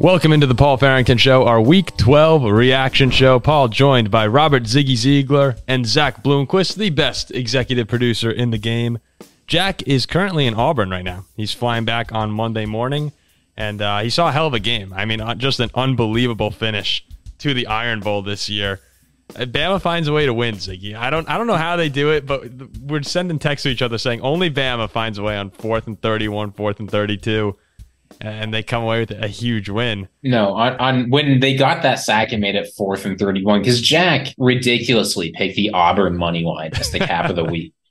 Welcome into the Paul Farrington Show, our Week 12 reaction show. Paul joined by Robert Ziggy Ziegler and Zach Bloomquist, the best executive producer in the game. Jack is currently in Auburn right now. He's flying back on Monday morning, and uh, he saw a hell of a game. I mean, uh, just an unbelievable finish to the Iron Bowl this year. Uh, Bama finds a way to win, Ziggy. I don't, I don't know how they do it, but we're sending texts to each other saying only Bama finds a way on fourth and 31, fourth and 32 and they come away with a huge win. No, on, on when they got that sack and made it fourth and 31, because Jack ridiculously picked the Auburn money line as the cap of the week.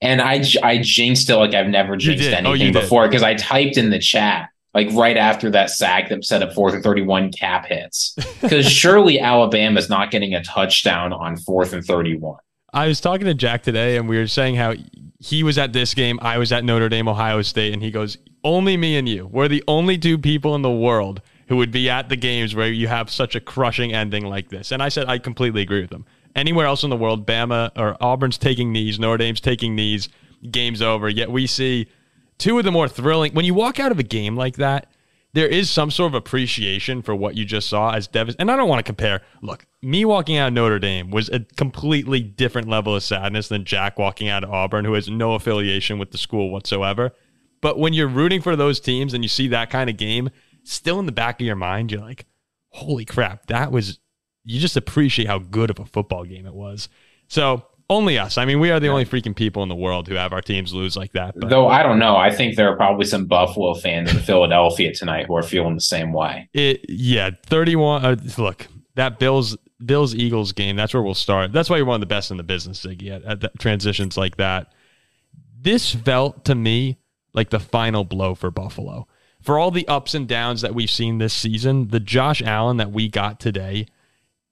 And I, I jinxed it like I've never jinxed oh, anything oh, before because I typed in the chat like right after that sack that set up fourth and 31 cap hits. Because surely Alabama's not getting a touchdown on fourth and 31. I was talking to Jack today and we were saying how he was at this game, I was at Notre Dame, Ohio State, and he goes, only me and you. We're the only two people in the world who would be at the games where you have such a crushing ending like this. And I said I completely agree with them. Anywhere else in the world, Bama or Auburn's taking knees, Notre Dame's taking knees, game's over. Yet we see two of the more thrilling. When you walk out of a game like that, there is some sort of appreciation for what you just saw as devastating. And I don't want to compare. Look, me walking out of Notre Dame was a completely different level of sadness than Jack walking out of Auburn, who has no affiliation with the school whatsoever. But when you're rooting for those teams and you see that kind of game, still in the back of your mind, you're like, holy crap, that was, you just appreciate how good of a football game it was. So only us. I mean, we are the only freaking people in the world who have our teams lose like that. But. Though I don't know. I think there are probably some Buffalo fans in Philadelphia tonight who are feeling the same way. It, yeah, 31. Uh, look, that Bills Bills Eagles game, that's where we'll start. That's why you're one of the best in the business, Ziggy, at, at transitions like that. This felt to me like the final blow for Buffalo. For all the ups and downs that we've seen this season, the Josh Allen that we got today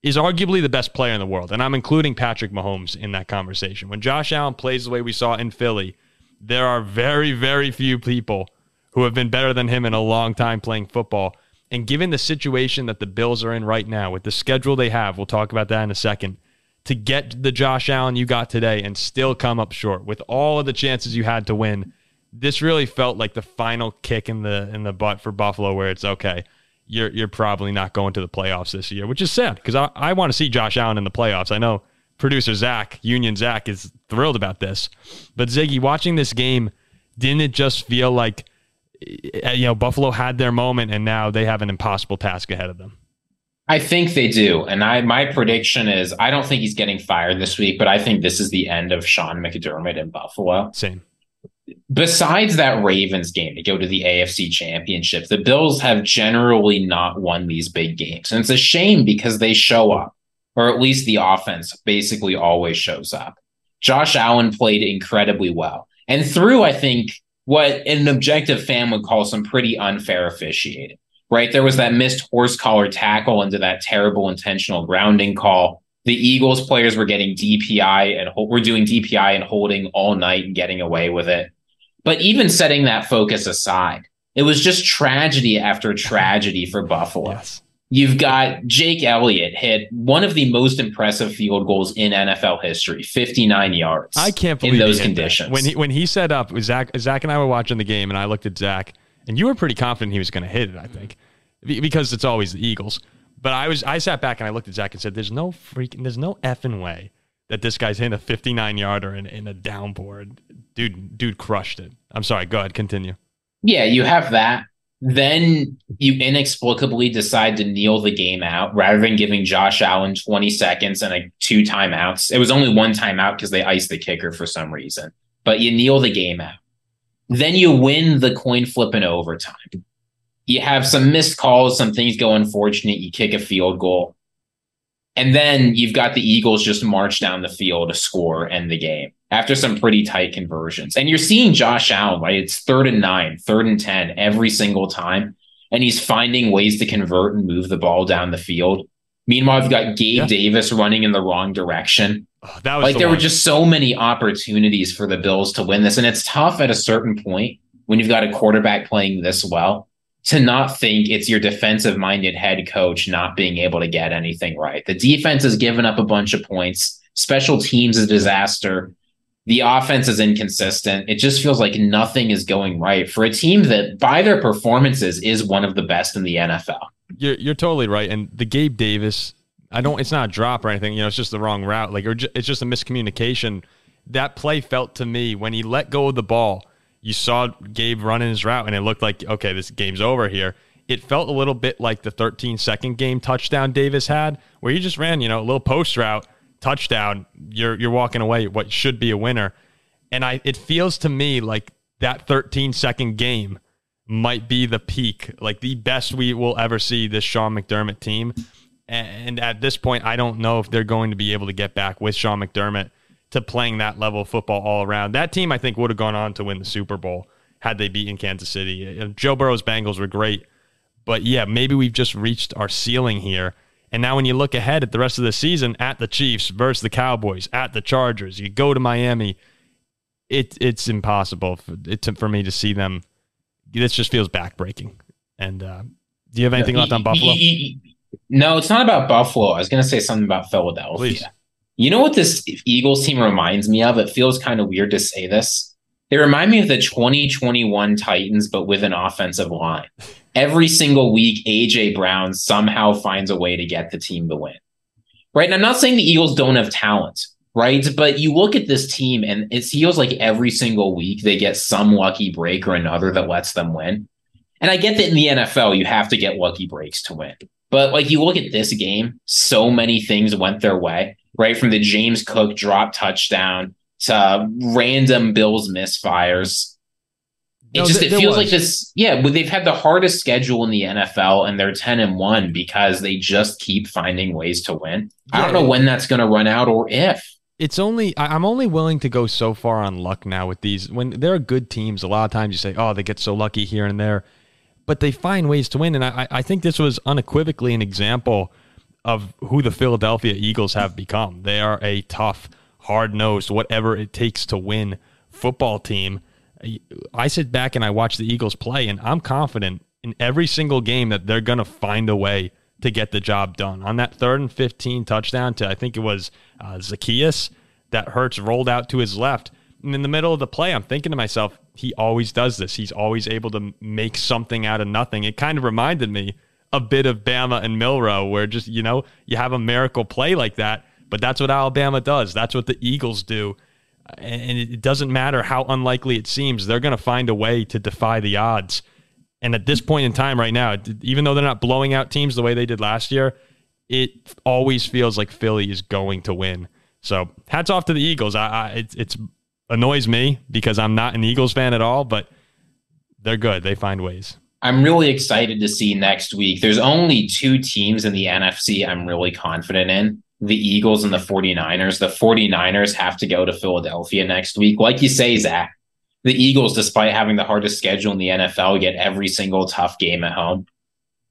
is arguably the best player in the world. And I'm including Patrick Mahomes in that conversation. When Josh Allen plays the way we saw in Philly, there are very, very few people who have been better than him in a long time playing football. And given the situation that the Bills are in right now, with the schedule they have, we'll talk about that in a second, to get the Josh Allen you got today and still come up short with all of the chances you had to win this really felt like the final kick in the in the butt for Buffalo, where it's okay. You're you're probably not going to the playoffs this year, which is sad because I, I want to see Josh Allen in the playoffs. I know producer Zach Union Zach is thrilled about this, but Ziggy watching this game didn't it just feel like eh, you know Buffalo had their moment and now they have an impossible task ahead of them. I think they do. And I my prediction is I don't think he's getting fired this week, but I think this is the end of Sean McDermott in Buffalo. Same besides that Ravens game to go to the AFC championship, the Bills have generally not won these big games. And it's a shame because they show up, or at least the offense basically always shows up. Josh Allen played incredibly well and through, I think, what an objective fan would call some pretty unfair officiating, right? There was that missed horse collar tackle into that terrible intentional grounding call. The Eagles players were getting DPI and were doing DPI and holding all night and getting away with it. But even setting that focus aside, it was just tragedy after tragedy for Buffalo. Yes. You've got Jake Elliott hit one of the most impressive field goals in NFL history, 59 yards. I can't believe in those conditions. That. When he when he set up, Zach Zach and I were watching the game, and I looked at Zach, and you were pretty confident he was going to hit it. I think because it's always the Eagles. But I was I sat back and I looked at Zach and said, "There's no freaking, there's no effing way that this guy's hitting a 59 yarder in, in a downboard. Dude, dude crushed it. I'm sorry. Go ahead. Continue. Yeah, you have that. Then you inexplicably decide to kneel the game out rather than giving Josh Allen 20 seconds and a two timeouts. It was only one timeout because they iced the kicker for some reason. But you kneel the game out. Then you win the coin flip in overtime. You have some missed calls, some things go unfortunate. You kick a field goal. And then you've got the Eagles just march down the field to score and the game after some pretty tight conversions. And you're seeing Josh Allen, right? It's third and nine, third and 10 every single time. And he's finding ways to convert and move the ball down the field. Meanwhile, you've got Gabe yeah. Davis running in the wrong direction. Oh, that was like the there one. were just so many opportunities for the Bills to win this. And it's tough at a certain point when you've got a quarterback playing this well to not think it's your defensive minded head coach not being able to get anything right. The defense has given up a bunch of points. Special teams is a disaster. The offense is inconsistent. It just feels like nothing is going right for a team that, by their performances, is one of the best in the NFL. You're you're totally right. And the Gabe Davis, I don't. It's not a drop or anything. You know, it's just the wrong route. Like, or ju- it's just a miscommunication. That play felt to me when he let go of the ball. You saw Gabe running his route, and it looked like okay, this game's over here. It felt a little bit like the 13 second game touchdown Davis had, where he just ran, you know, a little post route touchdown. You're you're walking away what should be a winner, and I it feels to me like that 13 second game might be the peak, like the best we will ever see this Sean McDermott team. And at this point, I don't know if they're going to be able to get back with Sean McDermott to playing that level of football all around. That team, I think, would have gone on to win the Super Bowl had they beaten Kansas City. Joe Burrow's Bengals were great, but yeah, maybe we've just reached our ceiling here. And now, when you look ahead at the rest of the season, at the Chiefs versus the Cowboys, at the Chargers, you go to Miami. It it's impossible for, it to, for me to see them. This just feels backbreaking. And uh, do you have anything left on Buffalo? No, it's not about Buffalo. I was going to say something about Philadelphia. Please. You know what this Eagles team reminds me of? It feels kind of weird to say this. They remind me of the 2021 Titans, but with an offensive line. Every single week, AJ Brown somehow finds a way to get the team to win. Right. And I'm not saying the Eagles don't have talent, right? But you look at this team and it feels like every single week they get some lucky break or another that lets them win. And I get that in the NFL, you have to get lucky breaks to win. But like you look at this game, so many things went their way right from the James Cook drop touchdown to random Bills misfires. It no, just th- it feels was. like this. Yeah, they've had the hardest schedule in the NFL, and they're ten and one because they just keep finding ways to win. Yeah, I don't know when that's going to run out or if. It's only I'm only willing to go so far on luck now with these. When there are good teams, a lot of times you say, "Oh, they get so lucky here and there," but they find ways to win. And I, I think this was unequivocally an example of who the Philadelphia Eagles have become. They are a tough, hard nosed, whatever it takes to win football team. I sit back and I watch the Eagles play, and I'm confident in every single game that they're going to find a way to get the job done. On that third and 15 touchdown to, I think it was uh, Zaccheaus, that Hurts rolled out to his left. And in the middle of the play, I'm thinking to myself, he always does this. He's always able to make something out of nothing. It kind of reminded me a bit of Bama and Milroe, where just, you know, you have a miracle play like that. But that's what Alabama does. That's what the Eagles do. And it doesn't matter how unlikely it seems, they're going to find a way to defy the odds. And at this point in time, right now, even though they're not blowing out teams the way they did last year, it always feels like Philly is going to win. So hats off to the Eagles. I, I it, it's annoys me because I'm not an Eagles fan at all, but they're good. They find ways. I'm really excited to see next week. There's only two teams in the NFC I'm really confident in the Eagles and the 49ers. The 49ers have to go to Philadelphia next week. Like you say, Zach, the Eagles, despite having the hardest schedule in the NFL, get every single tough game at home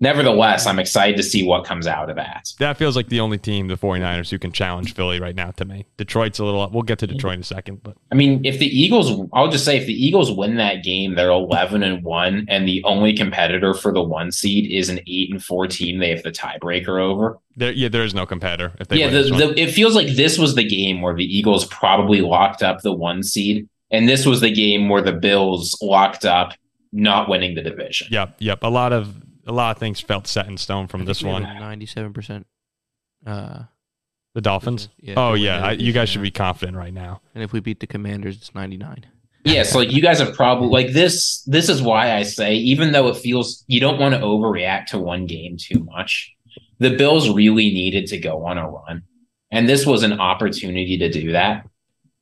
nevertheless, I'm excited to see what comes out of that. That feels like the only team, the 49ers, who can challenge Philly right now to me. Detroit's a little, we'll get to Detroit in a second, but I mean, if the Eagles, I'll just say if the Eagles win that game, they're 11 and 1, and the only competitor for the one seed is an 8 and 4 team they have the tiebreaker over. There, yeah, there is no competitor. If they yeah, the, the, it feels like this was the game where the Eagles probably locked up the one seed, and this was the game where the Bills locked up not winning the division. Yep, yep. A lot of a lot of things felt set in stone from this one. Ninety-seven percent. Uh, the Dolphins. Yeah, oh yeah, I, you guys should be confident right now. And if we beat the Commanders, it's ninety-nine. yeah, so like you guys have probably like this. This is why I say, even though it feels you don't want to overreact to one game too much, the Bills really needed to go on a run, and this was an opportunity to do that.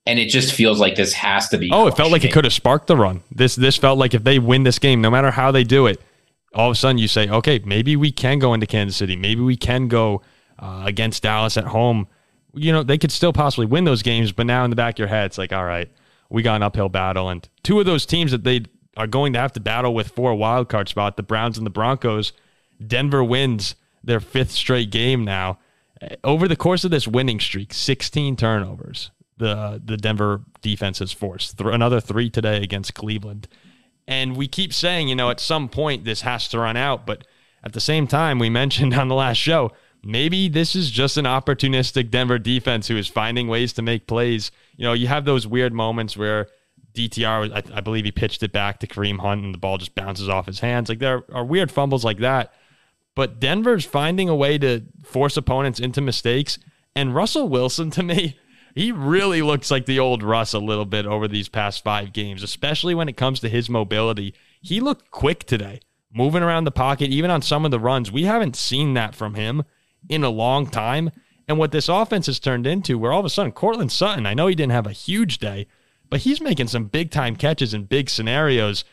And it just feels like this has to be. Oh, it felt like it could have sparked the run. This this felt like if they win this game, no matter how they do it, all of a sudden you say, okay, maybe we can go into Kansas City. Maybe we can go uh, against Dallas at home. You know, they could still possibly win those games, but now in the back of your head, it's like, all right, we got an uphill battle. And two of those teams that they are going to have to battle with for a wild card spot, the Browns and the Broncos, Denver wins their fifth straight game now. Over the course of this winning streak, 16 turnovers the the Denver defense has forced. Th- another three today against Cleveland. And we keep saying, you know, at some point this has to run out. But at the same time, we mentioned on the last show, maybe this is just an opportunistic Denver defense who is finding ways to make plays. You know, you have those weird moments where DTR, I, I believe he pitched it back to Kareem Hunt and the ball just bounces off his hands. Like there are weird fumbles like that. But Denver's finding a way to force opponents into mistakes. And Russell Wilson, to me, he really looks like the old Russ a little bit over these past five games, especially when it comes to his mobility. He looked quick today, moving around the pocket, even on some of the runs. We haven't seen that from him in a long time. And what this offense has turned into, where all of a sudden Courtland Sutton, I know he didn't have a huge day, but he's making some big time catches in big scenarios.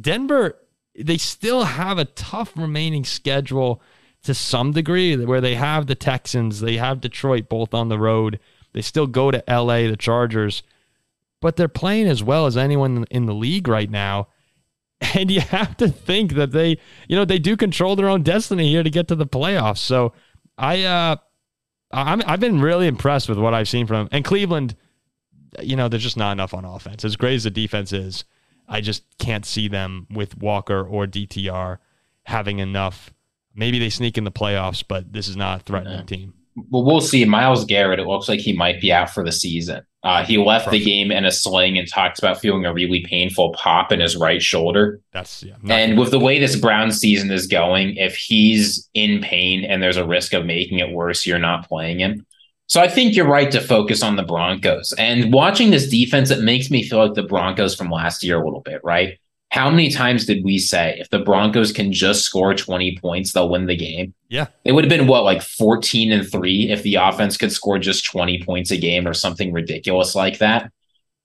Denver, they still have a tough remaining schedule to some degree where they have the Texans, they have Detroit both on the road. They still go to LA, the Chargers, but they're playing as well as anyone in the league right now. And you have to think that they, you know, they do control their own destiny here to get to the playoffs. So I, uh, I'm, I've been really impressed with what I've seen from them. And Cleveland, you know, there's just not enough on offense. As great as the defense is, I just can't see them with Walker or DTR having enough. Maybe they sneak in the playoffs, but this is not a threatening team. Well, we'll see. Myles Garrett, it looks like he might be out for the season. Uh, he left the game in a sling and talks about feeling a really painful pop in his right shoulder. That's yeah. And with the way this Brown season is going, if he's in pain and there's a risk of making it worse, you're not playing him. So I think you're right to focus on the Broncos. And watching this defense, it makes me feel like the Broncos from last year a little bit, right? How many times did we say if the Broncos can just score 20 points, they'll win the game? Yeah. It would have been what, like 14 and three if the offense could score just 20 points a game or something ridiculous like that.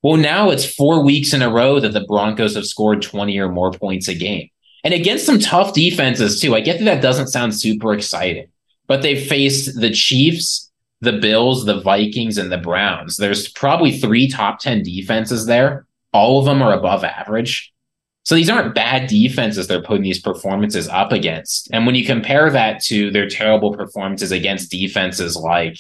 Well, now it's four weeks in a row that the Broncos have scored 20 or more points a game. And against some tough defenses, too. I get that that doesn't sound super exciting, but they faced the Chiefs, the Bills, the Vikings, and the Browns. There's probably three top 10 defenses there. All of them are above average. So these aren't bad defenses they're putting these performances up against. And when you compare that to their terrible performances against defenses like,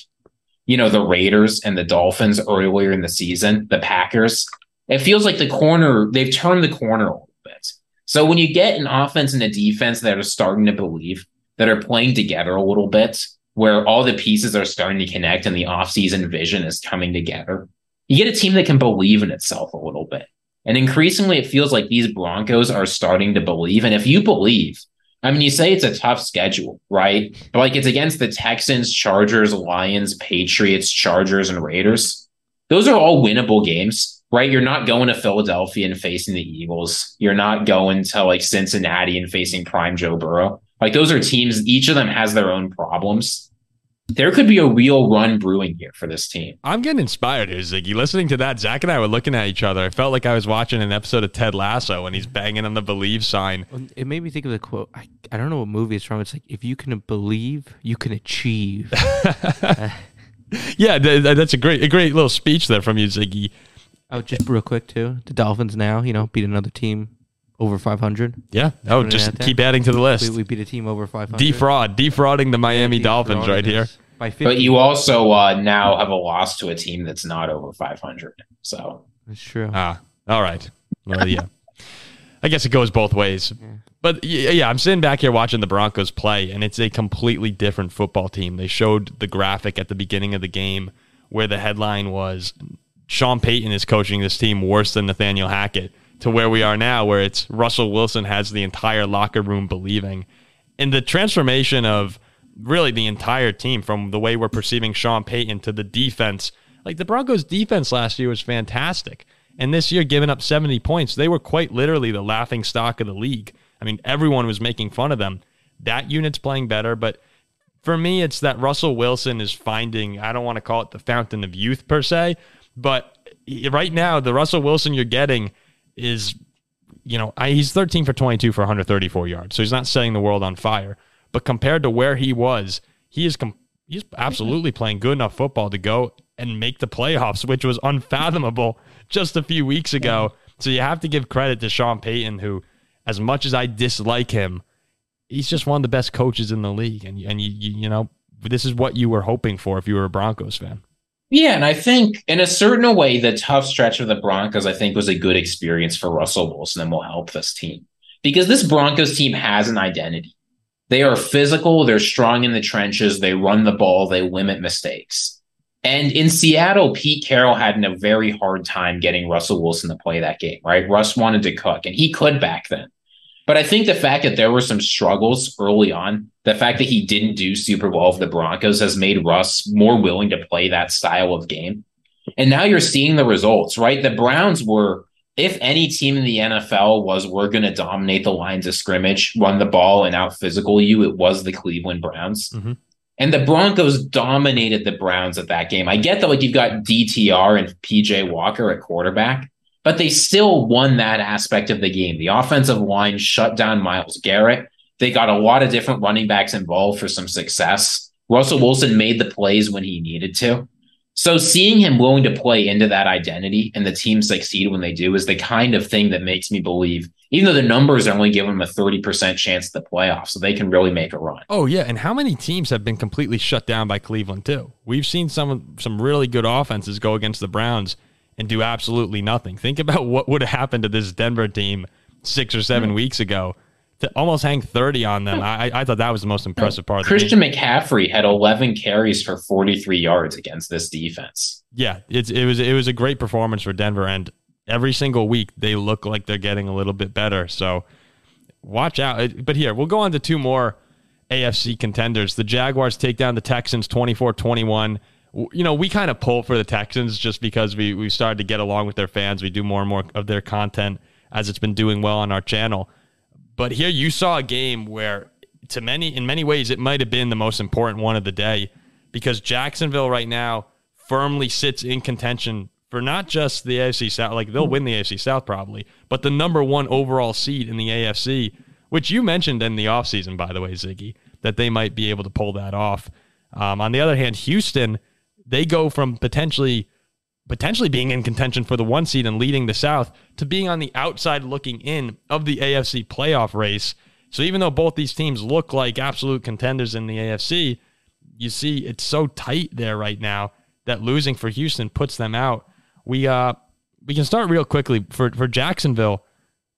you know, the Raiders and the Dolphins earlier in the season, the Packers, it feels like the corner, they've turned the corner a little bit. So when you get an offense and a defense that are starting to believe, that are playing together a little bit, where all the pieces are starting to connect and the offseason vision is coming together, you get a team that can believe in itself a little bit. And increasingly, it feels like these Broncos are starting to believe. And if you believe, I mean, you say it's a tough schedule, right? But like it's against the Texans, Chargers, Lions, Patriots, Chargers, and Raiders. Those are all winnable games, right? You're not going to Philadelphia and facing the Eagles. You're not going to like Cincinnati and facing prime Joe Burrow. Like those are teams, each of them has their own problems there could be a real run brewing here for this team. I'm getting inspired here, Ziggy. Listening to that, Zach and I were looking at each other. I felt like I was watching an episode of Ted Lasso and he's banging on the believe sign. It made me think of the quote. I, I don't know what movie it's from. It's like, if you can believe, you can achieve. yeah, that's a great, a great little speech there from you, Ziggy. Oh, just real quick too. The Dolphins now, you know, beat another team over 500. Yeah. Oh, just keep adding to the list. We, we beat a team over 500. Defraud, defrauding the Miami yeah, Dolphins right here. By 50. But you also uh, now have a loss to a team that's not over 500. So that's true. Ah, all right. Well, yeah. I guess it goes both ways. Yeah. But yeah, I'm sitting back here watching the Broncos play, and it's a completely different football team. They showed the graphic at the beginning of the game where the headline was Sean Payton is coaching this team worse than Nathaniel Hackett to where we are now, where it's Russell Wilson has the entire locker room believing. And the transformation of really the entire team from the way we're perceiving Sean Payton to the defense. Like the Broncos' defense last year was fantastic. And this year, giving up 70 points, they were quite literally the laughing stock of the league. I mean, everyone was making fun of them. That unit's playing better, but for me, it's that Russell Wilson is finding, I don't want to call it the fountain of youth per se, but right now, the Russell Wilson you're getting is, you know, I, he's 13 for 22 for 134 yards. So he's not setting the world on fire. But compared to where he was, he is com- he's absolutely playing good enough football to go and make the playoffs, which was unfathomable just a few weeks ago. So you have to give credit to Sean Payton, who, as much as I dislike him, he's just one of the best coaches in the league. And and you you, you know this is what you were hoping for if you were a Broncos fan. Yeah, and I think in a certain way, the tough stretch of the Broncos, I think, was a good experience for Russell Wilson and will help this team because this Broncos team has an identity. They are physical, they're strong in the trenches, they run the ball, they limit mistakes. And in Seattle, Pete Carroll had a very hard time getting Russell Wilson to play that game, right? Russ wanted to cook, and he could back then. But I think the fact that there were some struggles early on, the fact that he didn't do super well for the Broncos has made Russ more willing to play that style of game. And now you're seeing the results, right? The Browns were, if any team in the NFL was, we're going to dominate the lines of scrimmage, run the ball, and out physical you, it was the Cleveland Browns. Mm-hmm. And the Broncos dominated the Browns at that game. I get that, like, you've got DTR and PJ Walker at quarterback, but they still won that aspect of the game. The offensive line shut down Myles Garrett. They got a lot of different running backs involved for some success. Russell Wilson made the plays when he needed to. So seeing him willing to play into that identity and the team succeed when they do is the kind of thing that makes me believe, even though the numbers are only giving them a 30% chance at the playoffs, so they can really make a run. Oh, yeah. And how many teams have been completely shut down by Cleveland, too? We've seen some some really good offenses go against the Browns and do absolutely nothing. Think about what would have happened to this Denver team six or 7 mm-hmm. weeks ago to almost hang 30 on them. Hmm. I, I thought that was the most hmm. impressive part. Christian McCaffrey had 11 carries for 43 yards against this defense. Yeah, it's, it was it was a great performance for Denver, and every single week they look like they're getting a little bit better. So watch out. Uh, but here we'll go on to two more AFC contenders. The Jaguars take down the Texans 24 21 you know, we kind of pull for the Texans just because we we started to get along with their fans. We do more and more of their content as it's been doing well on our channel. But here you saw a game where to many in many ways it might have been the most important one of the day because Jacksonville right now firmly sits in contention for not just the AFC South, like they'll win the AFC South probably, but the number one overall seed in the AFC, which you mentioned in the offseason, by the way, Ziggy, that they might be able to pull that off. Um, on the other hand, Houston – they go from potentially potentially being in contention for the one seed and leading the South to being on the outside looking in of the AFC playoff race. So even though both these teams look like absolute contenders in the AFC, you see it's so tight there right now that losing for Houston puts them out. We uh we can start real quickly for for Jacksonville.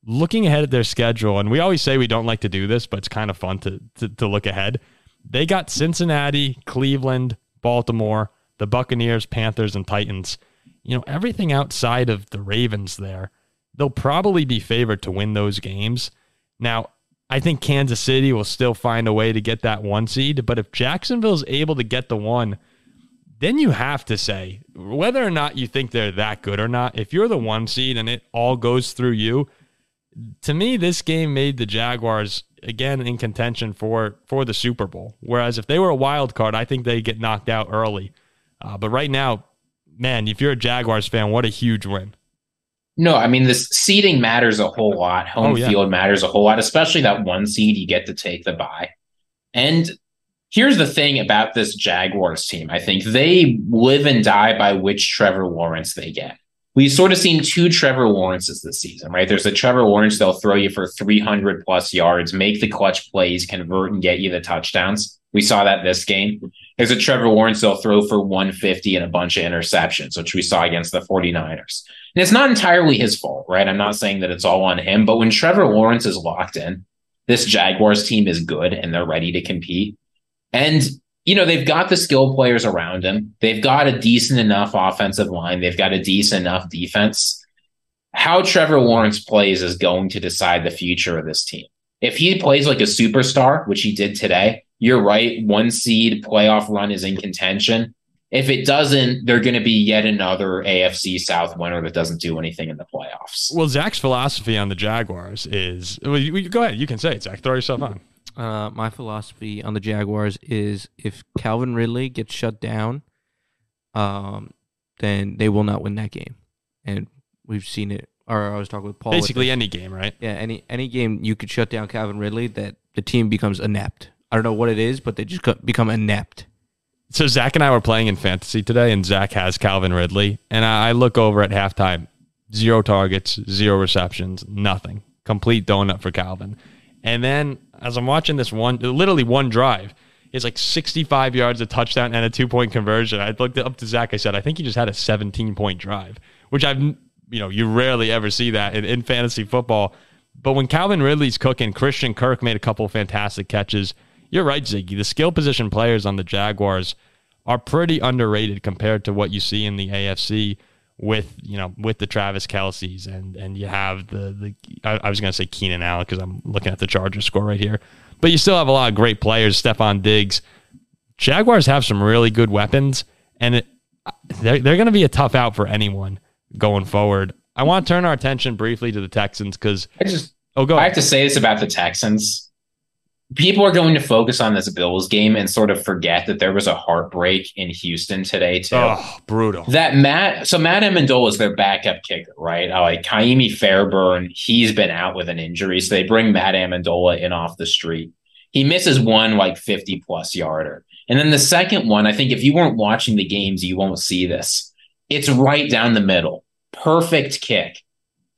Looking ahead at their schedule, and we always say we don't like to do this, but it's kind of fun to, to, to look ahead. They got Cincinnati, Cleveland, Baltimore, the Buccaneers, Panthers, and Titans, you know, everything outside of the Ravens there, they'll probably be favored to win those games. Now, I think Kansas City will still find a way to get that one seed, but if Jacksonville's able to get the one, then you have to say whether or not you think they're that good or not. If you're the one seed and it all goes through you, to me, this game made the Jaguars again in contention for for the Super Bowl. Whereas if they were a wild card, I think they get knocked out early. Uh, but right now, man, if you're a Jaguars fan, what a huge win. No, I mean, this seeding matters a whole lot. Home oh, yeah. field matters a whole lot, especially that one seed you get to take the bye. And here's the thing about this Jaguars team I think they live and die by which Trevor Lawrence they get. We've sort of seen two Trevor Lawrences this season, right? There's a Trevor Lawrence, they'll throw you for 300 plus yards, make the clutch plays, convert and get you the touchdowns. We saw that this game. There's a Trevor Lawrence they'll throw for 150 and a bunch of interceptions, which we saw against the 49ers. And it's not entirely his fault, right? I'm not saying that it's all on him, but when Trevor Lawrence is locked in, this Jaguars team is good and they're ready to compete. And, you know, they've got the skill players around him. They've got a decent enough offensive line. They've got a decent enough defense. How Trevor Lawrence plays is going to decide the future of this team. If he plays like a superstar, which he did today, you're right. One seed playoff run is in contention. If it doesn't, they're going to be yet another AFC South winner that doesn't do anything in the playoffs. Well, Zach's philosophy on the Jaguars is well, you, go ahead. You can say it, Zach. Throw yourself on. Uh, my philosophy on the Jaguars is if Calvin Ridley gets shut down, um, then they will not win that game. And we've seen it. Or I was talking with Paul. Basically, any game, right? Yeah, any any game you could shut down Calvin Ridley, that the team becomes inept. I don't know what it is, but they just become inept. So Zach and I were playing in fantasy today, and Zach has Calvin Ridley, and I look over at halftime, zero targets, zero receptions, nothing, complete donut for Calvin. And then as I'm watching this one, literally one drive, it's like 65 yards, a touchdown, and a two point conversion. I looked up to Zach. I said, I think he just had a 17 point drive, which I've, you know, you rarely ever see that in, in fantasy football But when Calvin Ridley's cooking, Christian Kirk made a couple fantastic catches. You're right, Ziggy. The skill position players on the Jaguars are pretty underrated compared to what you see in the AFC with you know with the Travis Kelce's and and you have the the I, I was gonna say Keenan Allen because I'm looking at the Chargers score right here, but you still have a lot of great players. Stefon Diggs, Jaguars have some really good weapons, and it, they're they're gonna be a tough out for anyone going forward. I want to turn our attention briefly to the Texans because I just oh go I ahead. have to say this about the Texans. People are going to focus on this Bills game and sort of forget that there was a heartbreak in Houston today too. Oh, brutal. That Matt, so Matt Ammendola is their backup kicker, right? Uh, like Ka'imi Fairbairn, he's been out with an injury, so they bring Matt Ammendola in off the street. He misses one like fifty plus yarder, and then the second one, I think if you weren't watching the games, you won't see this. It's right down the middle, perfect kick,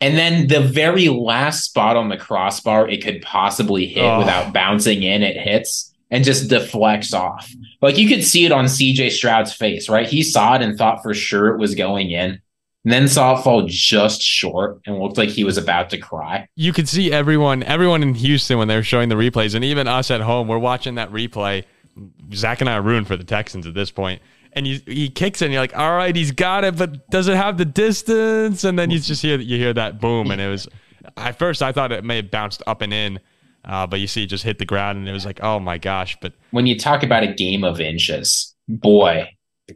and then the very last spot on the crossbar it could possibly hit Oh. without bouncing in, it hits and just deflects off. Like you could see it on CJ Stroud's face, right? He saw it and thought for sure it was going in, and then saw it fall just short and looked like he was about to cry. you could see everyone everyone in Houston when they were showing the replays, and even us at home, we're watching that replay. Zach and I are ruined for the Texans at this point. And you, he kicks it, and you're like, "All right, he's got it, but does it have the distance?" And then you just hear you hear that boom, and it was. At first, I thought it may have bounced up and in, uh, but you see it just hit the ground, and it was like, "Oh my gosh!" But When you talk about a game of inches, boy, it,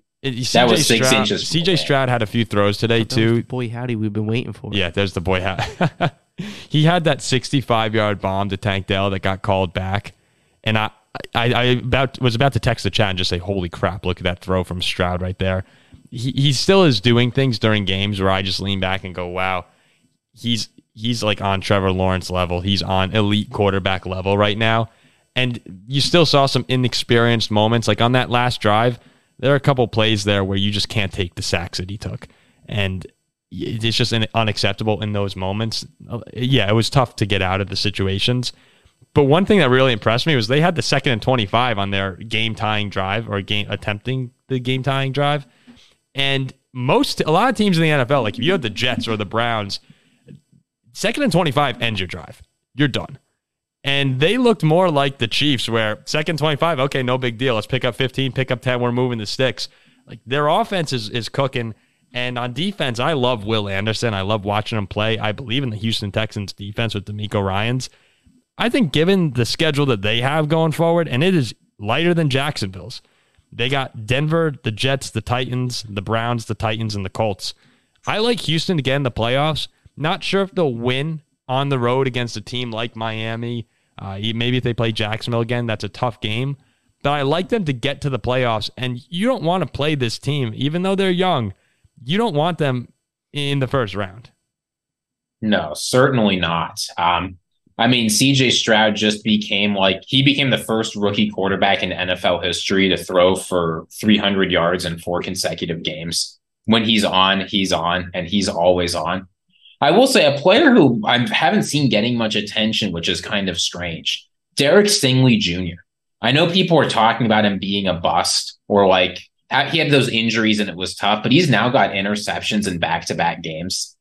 That CJ was six Stroud, inches CJ. Stroud had a few throws today That too. boy, howdy, we've been waiting for. Yeah, there's the boy hat. he had that 65 yard bomb to Tank Dell that got called back, and I, I, I about was about to text the chat and just say, "Holy crap! Look at that throw from Stroud right there." He he still is doing things during games where I just lean back and go, "Wow, he's he's like on Trevor Lawrence level. He's on elite quarterback level right now." And you still saw some inexperienced moments, like on that last drive. There are a couple plays there where you just can't take the sacks that he took, and it's just unacceptable in those moments. Uh, Yeah, it was tough to get out of the situations. But one thing that really impressed me was they had the second and 25 on their game tying drive or game attempting the game tying drive. And most, a lot of teams in the NFL, like if you had the Jets or the Browns, second and 25 ends your drive. You're done. And they looked more like the Chiefs, where second 25, okay, no big deal. Let's pick up 15, pick up 10, we're moving the sticks. Like their offense is, is cooking. And on defense, I love Will Anderson. I love watching him play. I believe in the Houston Texans defense with DeMeco Ryans. I think given the schedule that they have going forward, and it is lighter than Jacksonville's, they got Denver, the Jets, the Titans, the Browns, the Titans, and the Colts. I like Houston to get in the playoffs. Not sure if they'll win on the road against a team like Miami. Uh, maybe if they play Jacksonville again, that's a tough game. But I like them to get to the playoffs. And you don't want to play this team, even though they're young, you don't want them in the first round. No, certainly not. Um, I mean, CJ Stroud just became like he became the first rookie quarterback in NFL history to throw for 300 yards in four consecutive games. When he's on, he's on, and he's always on. I will say a player who I haven't seen getting much attention, which is kind of strange. Derek Stingley Jr. I know people are talking about him being a bust or like he had those injuries and it was tough, but he's now got interceptions in back to back games.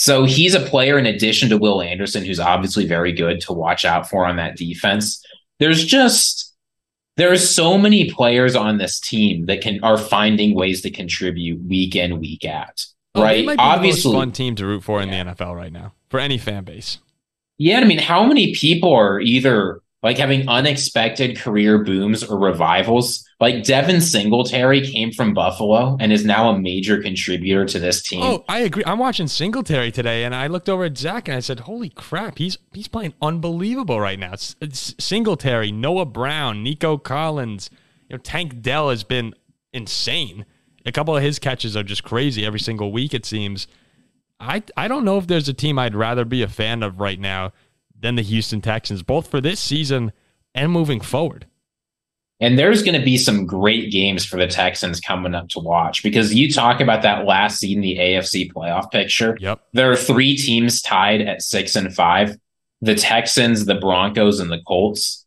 So he's a player in addition to Will Anderson, who's obviously very good to watch out for on that defense. There's just there's so many players on this team that can are finding ways to contribute week in, week out. Oh, right? They might be Obviously, the most fun team to root for in Yeah. the NFL right now for any fan base. Yeah, I mean, how many people are either like having unexpected career booms or revivals? Like Devin Singletary came from Buffalo and is now a major contributor to this team. Oh, I agree. I'm watching Singletary today, and I looked over at Zach and I said, "Holy crap, he's he's playing unbelievable right now." It's, it's Singletary, Noah Brown, Nico Collins. You know, Tank Dell has been insane. A couple of his catches are just crazy every single week. It seems. I I don't know if there's a team I'd rather be a fan of right now than the Houston Texans, both for this season and moving forward. And there's going to be some great games for the Texans coming up to watch because you talk about that last seed in the AFC playoff picture. Yep. There are three teams tied at six and five the Texans, the Broncos, and the Colts.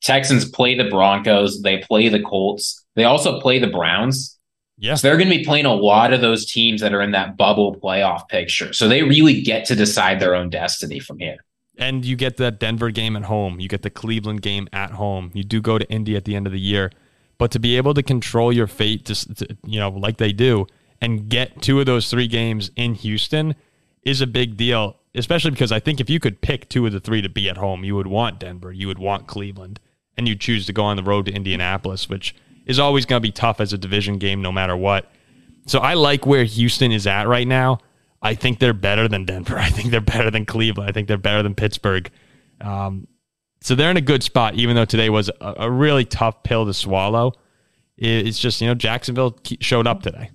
Texans play the Broncos, they play the Colts, they also play the Browns. Yeah. So they're going to be playing a lot of those teams that are in that bubble playoff picture. So they really get to decide their own destiny from here. And you get that Denver game at home. You get the Cleveland game at home. You do go to Indy at the end of the year. But to be able to control your fate, to, to, you know, like they do, and get two of those three games in Houston is a big deal. Especially because I think if you could pick two of the three to be at home, you would want Denver, you would want Cleveland, and you choose to go on the road to Indianapolis, which is always going to be tough as a division game, no matter what. So I like where Houston is at right now. I think they're better than Denver. I think they're better than Cleveland. I think they're better than Pittsburgh. Um, so they're in a good spot, even though today was a, a really tough pill to swallow. It's just, you know, Jacksonville showed up today.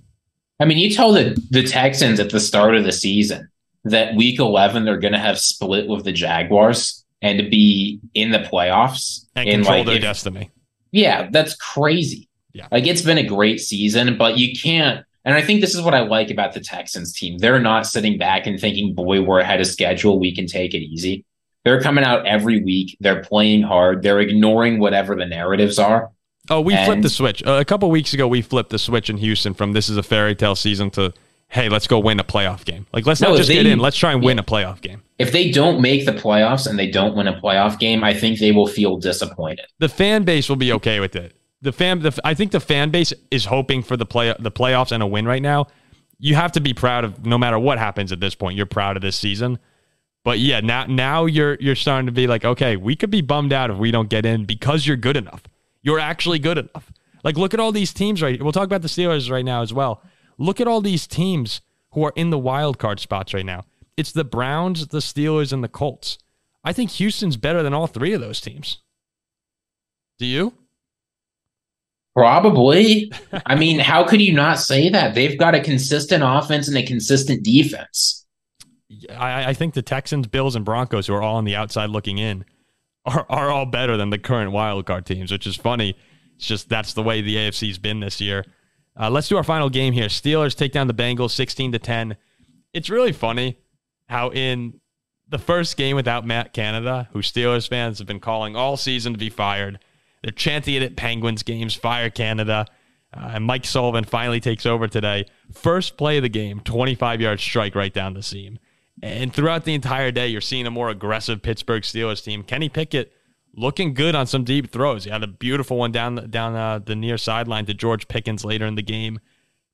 I mean, you told the, the Texans at the start of the season that week 11 they're going to have split with the Jaguars and to be in the playoffs and control like their if, destiny. Yeah, that's crazy. Yeah. Like it's been a great season, but you can't and I think this is what I like about the Texans team. They're not sitting back and thinking, boy, we're ahead of schedule. We can take it easy. They're coming out every week. They're playing hard. They're ignoring whatever the narratives are. Oh, we and, flipped the switch. Uh, a couple weeks ago, we flipped the switch in Houston from this is a fairy tale season to, hey, let's go win a playoff game. Like, let's no, not just they, get in. Let's try and win a playoff game. If they don't make the playoffs and they don't win a playoff game, I think they will feel disappointed. The fan base will be okay with it the fan, the, I think the fan base is hoping for the play, the playoffs and a win right now. You have to be proud of no matter what happens at this point. You're proud of this season, but yeah, now now you're you're starting to be like, okay, we could be bummed out if we don't get in because you're good enough. You're actually good enough. Like, look at all these teams right. We'll talk about the Steelers right now as well. Look at all these teams who are in the wild card spots right now. It's the Browns, the Steelers, and the Colts. I think Houston's better than all three of those teams. Do you? Probably. I mean, how could you not say that? They've got a consistent offense and a consistent defense. I, I, think the Texans, Bills, and Broncos, who are all on the outside looking in, are, are all better than the current wild card teams, which is funny. It's just that's the way the AFC's been this year. Uh, let's do our final game here. Steelers take down the Bengals 16 to 10. It's really funny how in the first game without Matt Canada, who Steelers fans have been calling all season to be fired – they're chanting it at Penguins games, fire Canada. Uh, and Mike Sullivan finally takes over today. First play of the game, 25 yard strike right down the seam. And throughout the entire day, you're seeing a more aggressive Pittsburgh Steelers team. Kenny Pickett looking good on some deep throws. He had a beautiful one down down uh, the near sideline to George Pickens later in the game.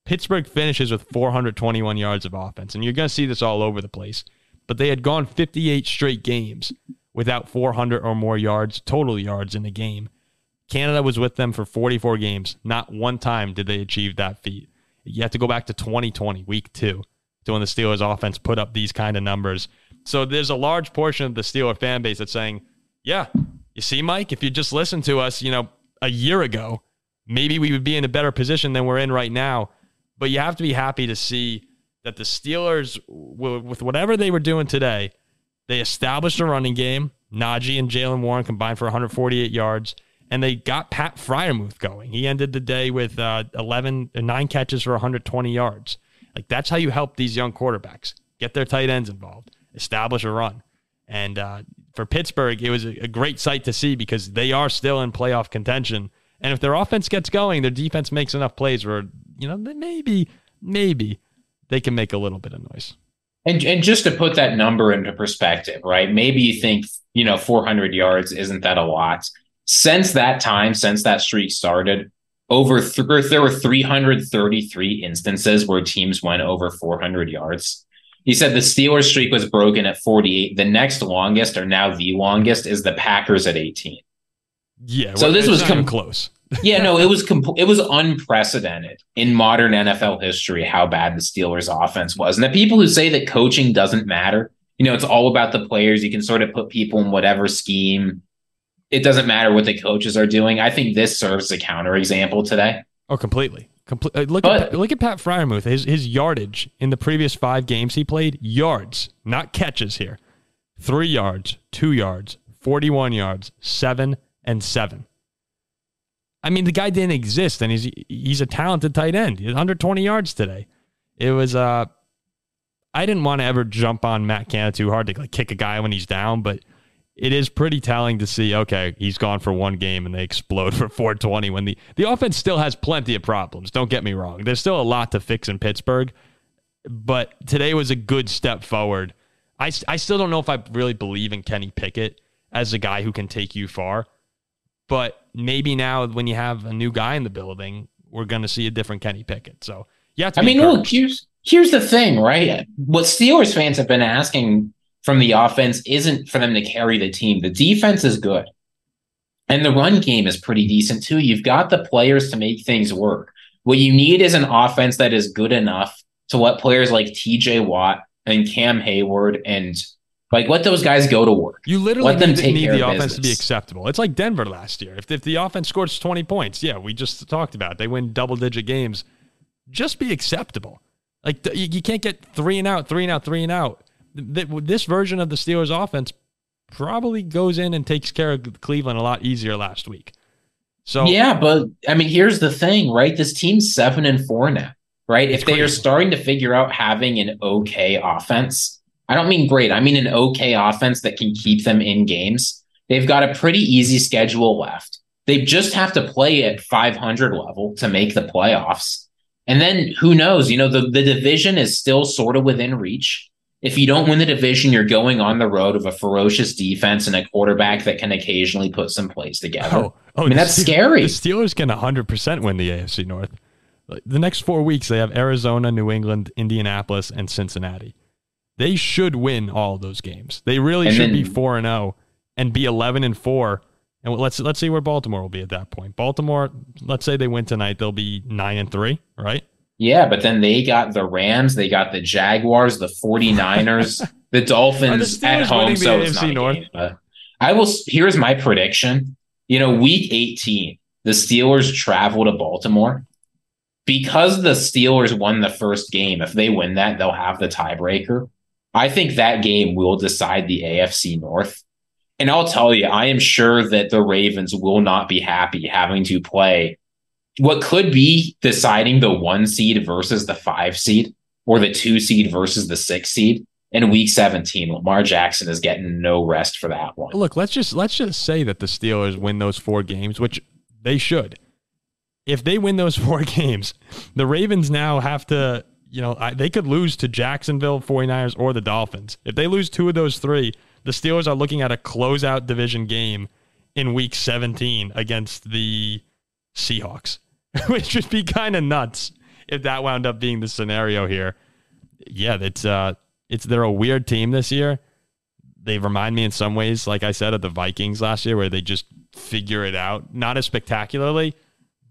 Pittsburgh finishes with 421 yards of offense, and you're going to see this all over the place. But they had gone 58 straight games without 400 or more yards, total yards in the game. Canada was with them for 44 games. Not one time did they achieve that feat. You have to go back to 2020, week two, to when the Steelers offense put up these kind of numbers. So there's a large portion of the Steeler fan base that's saying, yeah, you see, Mike, if you just listened to us, you know, a year ago, maybe we would be in a better position than we're in right now. But you have to be happy to see that the Steelers, with whatever they were doing today, they established a running game. Najee and Jaylen Warren combined for 148 yards and they got Pat Freiermuth going. He ended the day with uh, 11, uh, nine catches for 120 yards. Like that's how you help these young quarterbacks get their tight ends involved, establish a run. And uh, for Pittsburgh, it was a, a great sight to see because they are still in playoff contention. And if their offense gets going, their defense makes enough plays where you know maybe maybe they can make a little bit of noise. And and just to put that number into perspective, right? Maybe you think you know 400 yards isn't that a lot since that time, since that streak started, over th- there were 333 instances where teams went over 400 yards. He said the Steelers streak was broken at 48. The next longest, or now the longest, is the Packers at 18. Yeah, so well, this was com- close. yeah, no, it was com- it was unprecedented in modern NFL history how bad the Steelers offense was. And the people who say that coaching doesn't matter, you know, it's all about the players. You can sort of put people in whatever scheme it doesn't matter what the coaches are doing. I think this serves as a counterexample today. Oh, completely. Comple- uh, look but, at look at Pat Freiermuth. His his yardage in the previous five games he played yards, not catches here. Three yards, two yards, forty-one yards, seven and seven. I mean, the guy didn't exist, and he's he's a talented tight end. He's 120 yards today. It was uh, I didn't want to ever jump on Matt Canada too hard to like kick a guy when he's down, but it is pretty telling to see, okay, he's gone for one game and they explode for 420 when the, the offense still has plenty of problems. Don't get me wrong. There's still a lot to fix in Pittsburgh, but today was a good step forward. I, I still don't know if I really believe in Kenny Pickett as a guy who can take you far. But maybe now when you have a new guy in the building, we're going to see a different Kenny Pickett. So yeah, I mean, look, here's here's the thing, right? What Steelers fans have been asking from the offense isn't for them to carry the team. The defense is good. And the run game is pretty decent too. You've got the players to make things work. What you need is an offense that is good enough to let players like TJ Watt and Cam Heyward and like let those guys go to work. You literally let them need, need the offense business. to be acceptable. It's like Denver last year. If, if the offense scores 20 points, yeah, we just talked about it. They win double digit games. Just be acceptable. Like you can't get three and out, three and out, three and out. This version of the Steelers offense probably goes in and takes care of Cleveland a lot easier last week. So yeah, but I mean, here's the thing, right? This team's seven and four now, right? If they crazy. are starting to figure out having an okay offense, I don't mean great, I mean an okay offense that can keep them in games. They've got a pretty easy schedule left. They just have to play at 500 level to make the playoffs. And then who knows? You know, the, the division is still sort of within reach if you don't win the division, you're going on the road of a ferocious defense and a quarterback that can occasionally put some plays together. Oh, oh I mean, that's scary. The Steelers can 100% win the AFC North. The next four weeks, they have Arizona, New England, Indianapolis, and Cincinnati. They should win all those games. They really and should then, be 4 and 0 and be 11 and 4. And let's let's see where Baltimore will be at that point. Baltimore, let's say they win tonight, they'll be 9 and 3, right? Yeah, but then they got the Rams, they got the Jaguars, the 49ers, the Dolphins the at home. So it's not North? Game, I will. Here's my prediction. You know, week 18, the Steelers travel to Baltimore. Because the Steelers won the first game, if they win that, they'll have the tiebreaker. I think that game will decide the AFC North. And I'll tell you, I am sure that the Ravens will not be happy having to play what could be deciding the one seed versus the five seed or the two seed versus the six seed in week 17 lamar jackson is getting no rest for that one. Look let's just let's just say that the steelers win those four games which they should. If they win those four games the ravens now have to you know they could lose to jacksonville 49ers or the dolphins. If they lose two of those three the steelers are looking at a closeout division game in week 17 against the seahawks which would be kind of nuts if that wound up being the scenario here. Yeah, it's uh, it's they're a weird team this year. They remind me in some ways, like I said, of the Vikings last year, where they just figure it out, not as spectacularly,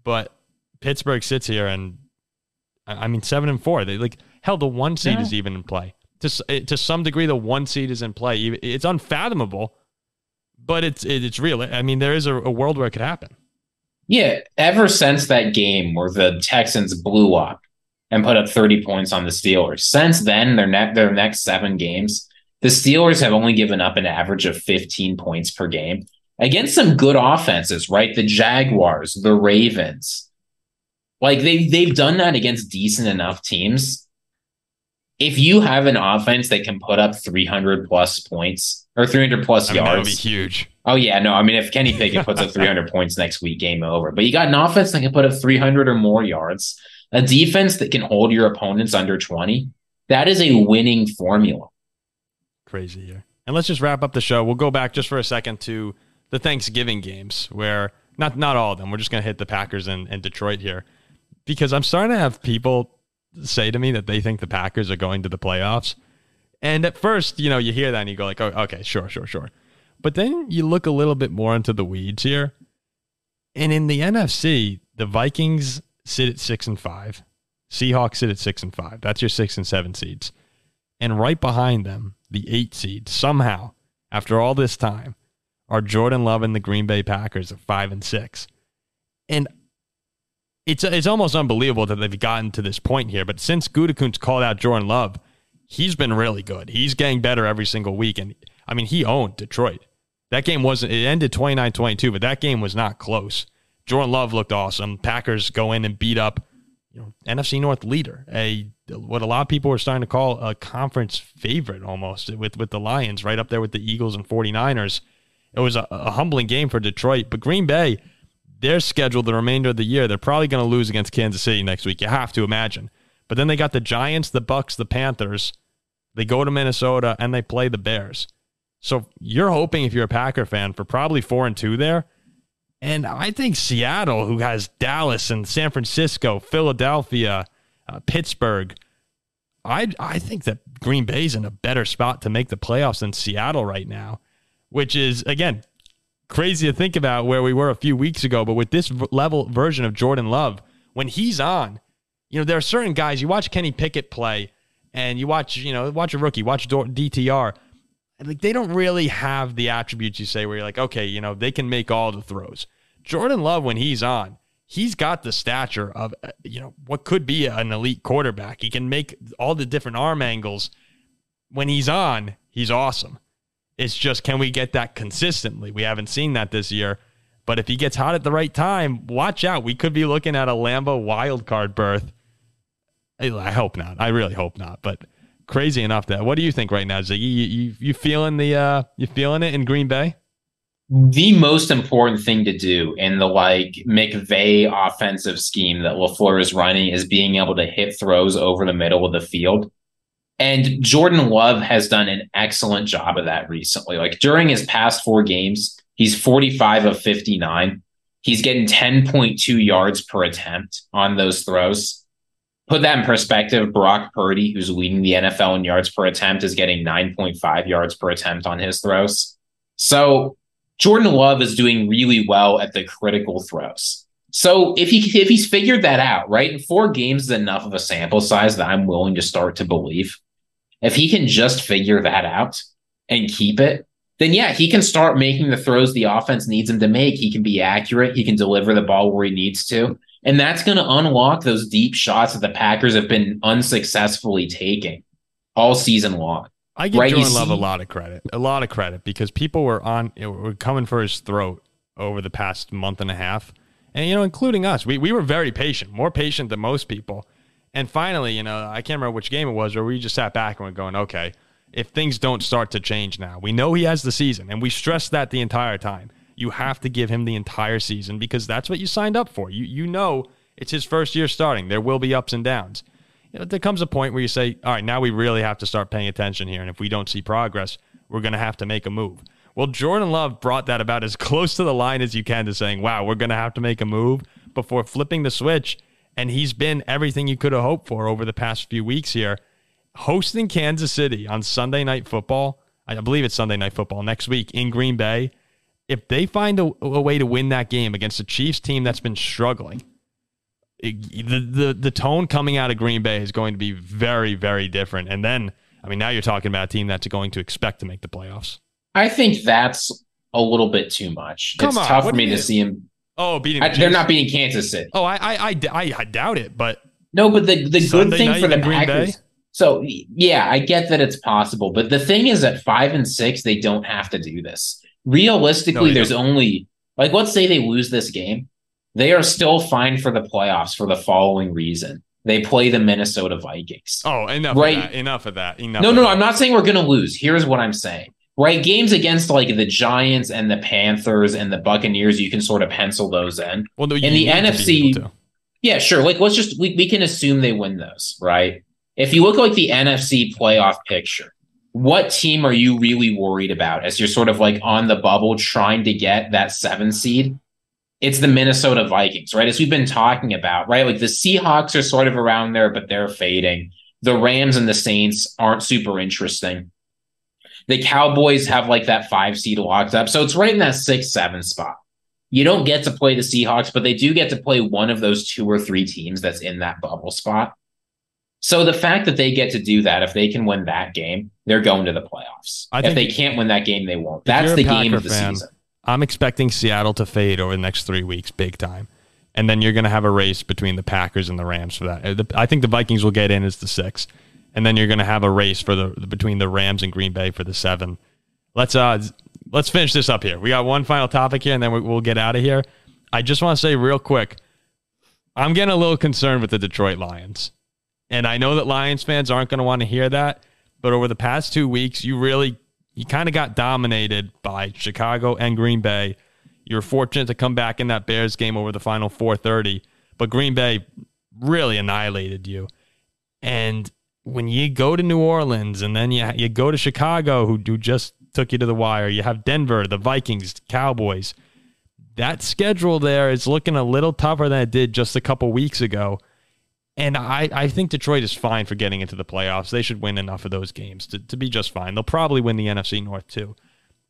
but Pittsburgh sits here and I mean seven and four. They like hell. The one seed yeah. is even in play. To eh, to some degree, the one seed is in play. It's unfathomable, but it's it's real. I mean, there is a, a world where it could happen. Yeah, ever since that game where the Texans blew up and put up 30 points on the Steelers, since then their ne- their next 7 games, the Steelers have only given up an average of 15 points per game against some good offenses, right? The Jaguars, the Ravens. Like they they've done that against decent enough teams. If you have an offense that can put up 300 plus points or 300 plus I mean, yards, that would be huge Oh yeah, no. I mean, if Kenny Pickett puts up 300 points next week, game over. But you got an offense that can put up 300 or more yards, a defense that can hold your opponents under 20. That is a winning formula. Crazy here. And let's just wrap up the show. We'll go back just for a second to the Thanksgiving games, where not not all of them. We're just going to hit the Packers and, and Detroit here, because I'm starting to have people say to me that they think the Packers are going to the playoffs. And at first, you know, you hear that and you go like, oh, okay, sure, sure, sure. But then you look a little bit more into the weeds here. And in the NFC, the Vikings sit at six and five. Seahawks sit at six and five. That's your six and seven seeds. And right behind them, the eight seed, somehow, after all this time, are Jordan Love and the Green Bay Packers at five and six. And it's it's almost unbelievable that they've gotten to this point here. But since Gutekunst called out Jordan Love, he's been really good. He's getting better every single week. And I mean, he owned Detroit. That game wasn't, it ended 29 22, but that game was not close. Jordan Love looked awesome. Packers go in and beat up, you know, NFC North leader, a what a lot of people are starting to call a conference favorite almost with, with the Lions right up there with the Eagles and 49ers. It was a, a humbling game for Detroit, but Green Bay, they're scheduled the remainder of the year. They're probably going to lose against Kansas City next week. You have to imagine. But then they got the Giants, the Bucs, the Panthers, They go to Minnesota and they play the Bears. So you're hoping if you're a Packer fan for probably four and two there. And I think Seattle, who has Dallas and San Francisco, Philadelphia, uh, Pittsburgh, I I think that Green Bay's in a better spot to make the playoffs than Seattle right now, which is again crazy to think about where we were a few weeks ago. But with this level version of Jordan Love, when he's on, you know there are certain guys. You watch Kenny Pickett play, and you watch you know watch a rookie, watch DTR like they don't really have the attributes you say where you're like, okay, you know, they can make all the throws. Jordan Love, when he's on, he's got the stature of, uh, you know, what could be an elite quarterback. He can make all the different arm angles. When he's on, he's awesome. It's just, can we get that consistently? We haven't seen that this year. But if he gets hot at the right time, watch out. We could be looking at a Lambeau wild card berth. I hope not. I really hope not. But crazy enough that. What do you think right now, Ziggy? You, you, you feeling the uh you feeling it in Green Bay? The most important thing to do in the like McVay offensive scheme that LaFleur is running is being able to hit throws over the middle of the field. And Jordan Love has done an excellent job of that recently. Like during his past four games, he's 45 of 59. He's getting 10.2 yards per attempt on those throws put that in perspective, Brock Purdy, who's leading the NFL in yards per attempt, is getting 9.5 yards per attempt on his throws. So Jordan Love is doing really well at the critical throws. So if he if he's figured that out, right, and four games is enough of a sample size that I'm willing to start to believe. If he can just figure that out and keep it, then yeah, he can start making the throws the offense needs him to make. He can be accurate. He can deliver the ball where he needs to. And that's going to unlock those deep shots that the Packers have been unsuccessfully taking all season long. I give right? Jordan Love a lot of credit, a lot of credit because people were on, were coming for his throat over the past month and a half, and you know, including us. We we were very patient, more patient than most people. And finally, you know, I can't remember which game it was, where we just sat back and were going, okay, if things don't start to change now, we know he has the season, and we stressed that the entire time. You have to give him the entire season because that's what you signed up for. You you know it's his first year starting. There will be ups and downs. You know, there comes a point where you say, all right, now we really have to start paying attention here. And if we don't see progress, we're going to have to make a move. Well, Jordan Love brought that about as close to the line as you can to saying, wow, we're going to have to make a move before flipping the switch. And he's been everything you could have hoped for over the past few weeks here. Hosting Kansas City on Sunday Night Football, I believe it's Sunday Night Football next week in Green Bay if they find a, a, way to win that game against a Chiefs team that's been struggling, it, the, the the tone coming out of Green Bay is going to be very very different. And then, I mean, now you're talking about a team that's going to expect to make the playoffs. I think that's a little bit too much. Come it's on, tough for me to see him. Oh, beating the they're not beating Kansas City. Oh, I, I I, I doubt it, but no. But the the good thing for the Packers. Bay? So yeah, I get that it's possible, but the thing is, at five and six, they don't have to do this realistically, no, there's don't. only like let's say they lose this game, they are still fine for the playoffs for the following reason. They play the Minnesota Vikings. Oh, enough right? of that. Enough of that. Enough no, no, no. I'm not saying we're gonna lose. Here's what I'm saying. Right, games against like the Giants and the Panthers and the Buccaneers, you can sort of pencil those in. Well, no, in the NFC, yeah, sure. Like, let's just we, we can assume they win those, right? If you look like the NFC playoff picture, what team are you really worried about as you're sort of like on the bubble trying to get that seven seed? It's the Minnesota Vikings, right? As we've been talking about, right? Like the Seahawks are sort of around there, but they're fading. The Rams and the Saints aren't super interesting. The Cowboys have like that five seed locked up. So it's right in that six, seven spot. You don't get to play the Seahawks, but they do get to play one of those two or three teams that's in that bubble spot. So the fact that they get to do that, if they can win that game, they're going to the playoffs. if they can't win that game, they won't. That's the game of the fan, season. I'm expecting Seattle to fade over the next three weeks, big time. And then you're going to have a race between the Packers and the Rams for that. Uh, I think the Vikings will get in as the six, and then you're going to have a race for the between the Rams and Green Bay for the seven. Let's uh let's finish this up here. We got one final topic here, and then we'll get out of here. I just want to say real quick, I'm getting a little concerned with the Detroit Lions. And I know that Lions fans aren't going to want to hear that, but over the past two weeks, you really, you kind of got dominated by Chicago and Green Bay. You were fortunate to come back in that Bears game over the final 430, but Green Bay really annihilated you. And when you go to New Orleans and then you you go to Chicago, who, who just took you to the wire, you have Denver, the Vikings, Cowboys. That schedule there is looking a little tougher than it did just a couple weeks ago. And I, I think Detroit is fine for getting into the playoffs. They should win enough of those games to, to be just fine. They'll probably win the NFC North too.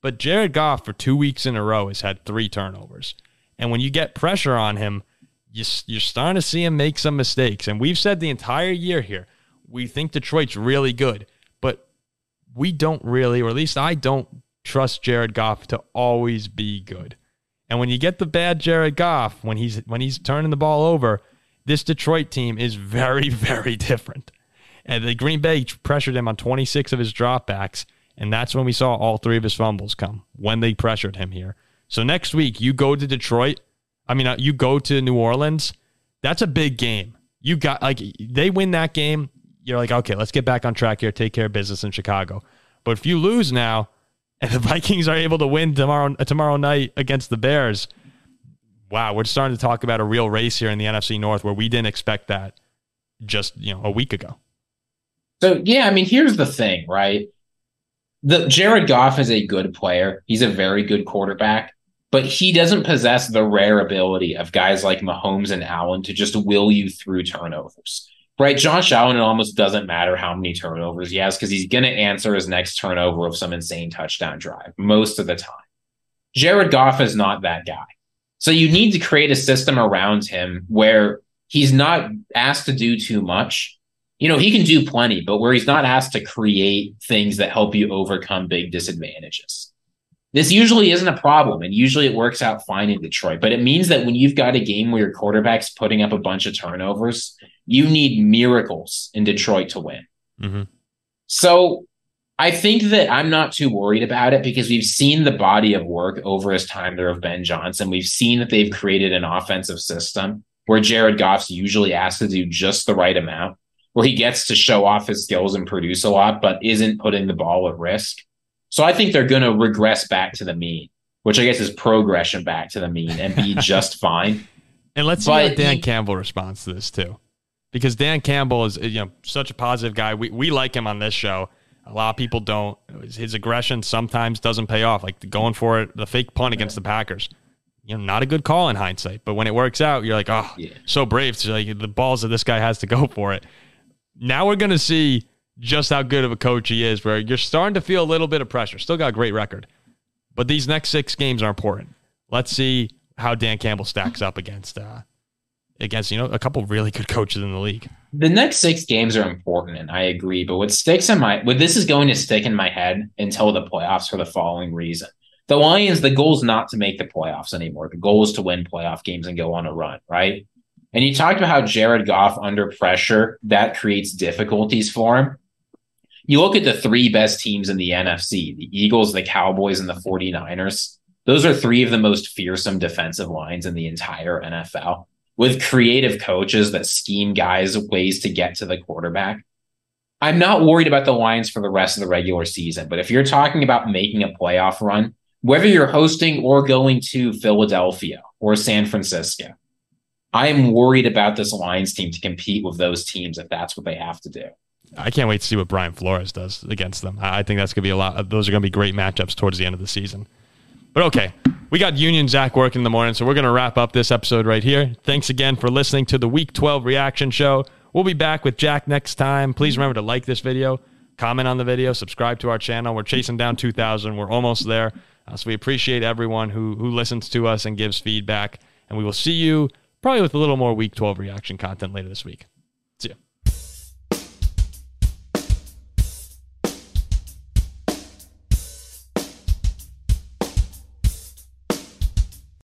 But Jared Goff, for two weeks in a row, has had three turnovers. And when you get pressure on him, you, you're starting to see him make some mistakes. And we've said the entire year here, we think Detroit's really good, but we don't really, or at least I don't trust Jared Goff to always be good. And when you get the bad Jared Goff, when he's when he's turning the ball over, this Detroit team is very, very different. And the Green Bay pressured him on 26 of his dropbacks, and that's when we saw all three of his fumbles come when they pressured him here. So next week you go to Detroit. I mean, uh, you go to New Orleans. That's a big game. You got like they win that game. You're like, okay, let's get back on track here. Take care of business in Chicago. But if you lose now, and the Vikings are able to win tomorrow uh, tomorrow night against the Bears, wow, we're starting to talk about a real race here in the NFC North where we didn't expect that just, you know, a week ago. So, yeah, I mean, here's the thing, right? The Jared Goff is a good player. He's a very good quarterback, but he doesn't possess the rare ability of guys like Mahomes and Allen to just will you through turnovers. Right, Josh Allen, it almost doesn't matter how many turnovers he has because he's going to answer his next turnover of some insane touchdown drive most of the time. Jared Goff is not that guy. So you need to create a system around him where he's not asked to do too much. You know, he can do plenty, but where he's not asked to create things that help you overcome big disadvantages. This usually isn't a problem, and usually it works out fine in Detroit. But it means that when you've got a game where your quarterback's putting up a bunch of turnovers, you need miracles in Detroit to win. Mm-hmm. So I think that I'm not too worried about it because we've seen the body of work over his time there of Ben Johnson. We've seen that they've created an offensive system where Jared Goff's usually asked to do just the right amount, where he gets to show off his skills and produce a lot, but isn't putting the ball at risk. So I think they're going to regress back to the mean, which I guess is progression back to the mean and be just fine. And let's see how Dan he, Campbell responds to this too, because Dan Campbell is you know such a positive guy. We we like him on this show a lot of people don't. His aggression sometimes doesn't pay off, like going for it, the fake punt against the Packers. You know, not a good call in hindsight, but when it works out, you're like, oh, yeah. so brave. So like the balls that this guy has to go for it. Now we're gonna see just how good of a coach he is. Where you're starting to feel a little bit of pressure. Still got a great record, but these next six games are important. Let's see how Dan Campbell stacks up against uh, against you know a couple really good coaches in the league. The next six games are important, and I agree. But what sticks in my what this is going to stick in my head until the playoffs for the following reason: the Lions. The goal is not to make the playoffs anymore. The goal is to win playoff games and go on a run, right? And you talked about how Jared Goff under pressure that creates difficulties for him. You look at the three best teams in the NFC the Eagles, the Cowboys, and the 49ers. Those are three of the most fearsome defensive lines in the entire NFL with creative coaches that scheme guys ways to get to the quarterback. I'm not worried about the Lions for the rest of the regular season, but if you're talking about making a playoff run, whether you're hosting or going to Philadelphia or San Francisco, I am worried about this Lions team to compete with those teams if that's what they have to do. I can't wait to see what Brian Flores does against them. I think that's going to be a lot. Those are going to be great matchups towards the end of the season. But okay, we got Union Zack working in the morning, so we're going to wrap up this episode right here. Thanks again for listening to the Week 12 reaction show. We'll be back with Jack next time. Please remember to like this video, comment on the video, subscribe to our channel. We're chasing down 2,000. We're almost there. Uh, so we appreciate everyone who, who listens to us and gives feedback. And we will see you probably with a little more Week 12 reaction content later this week.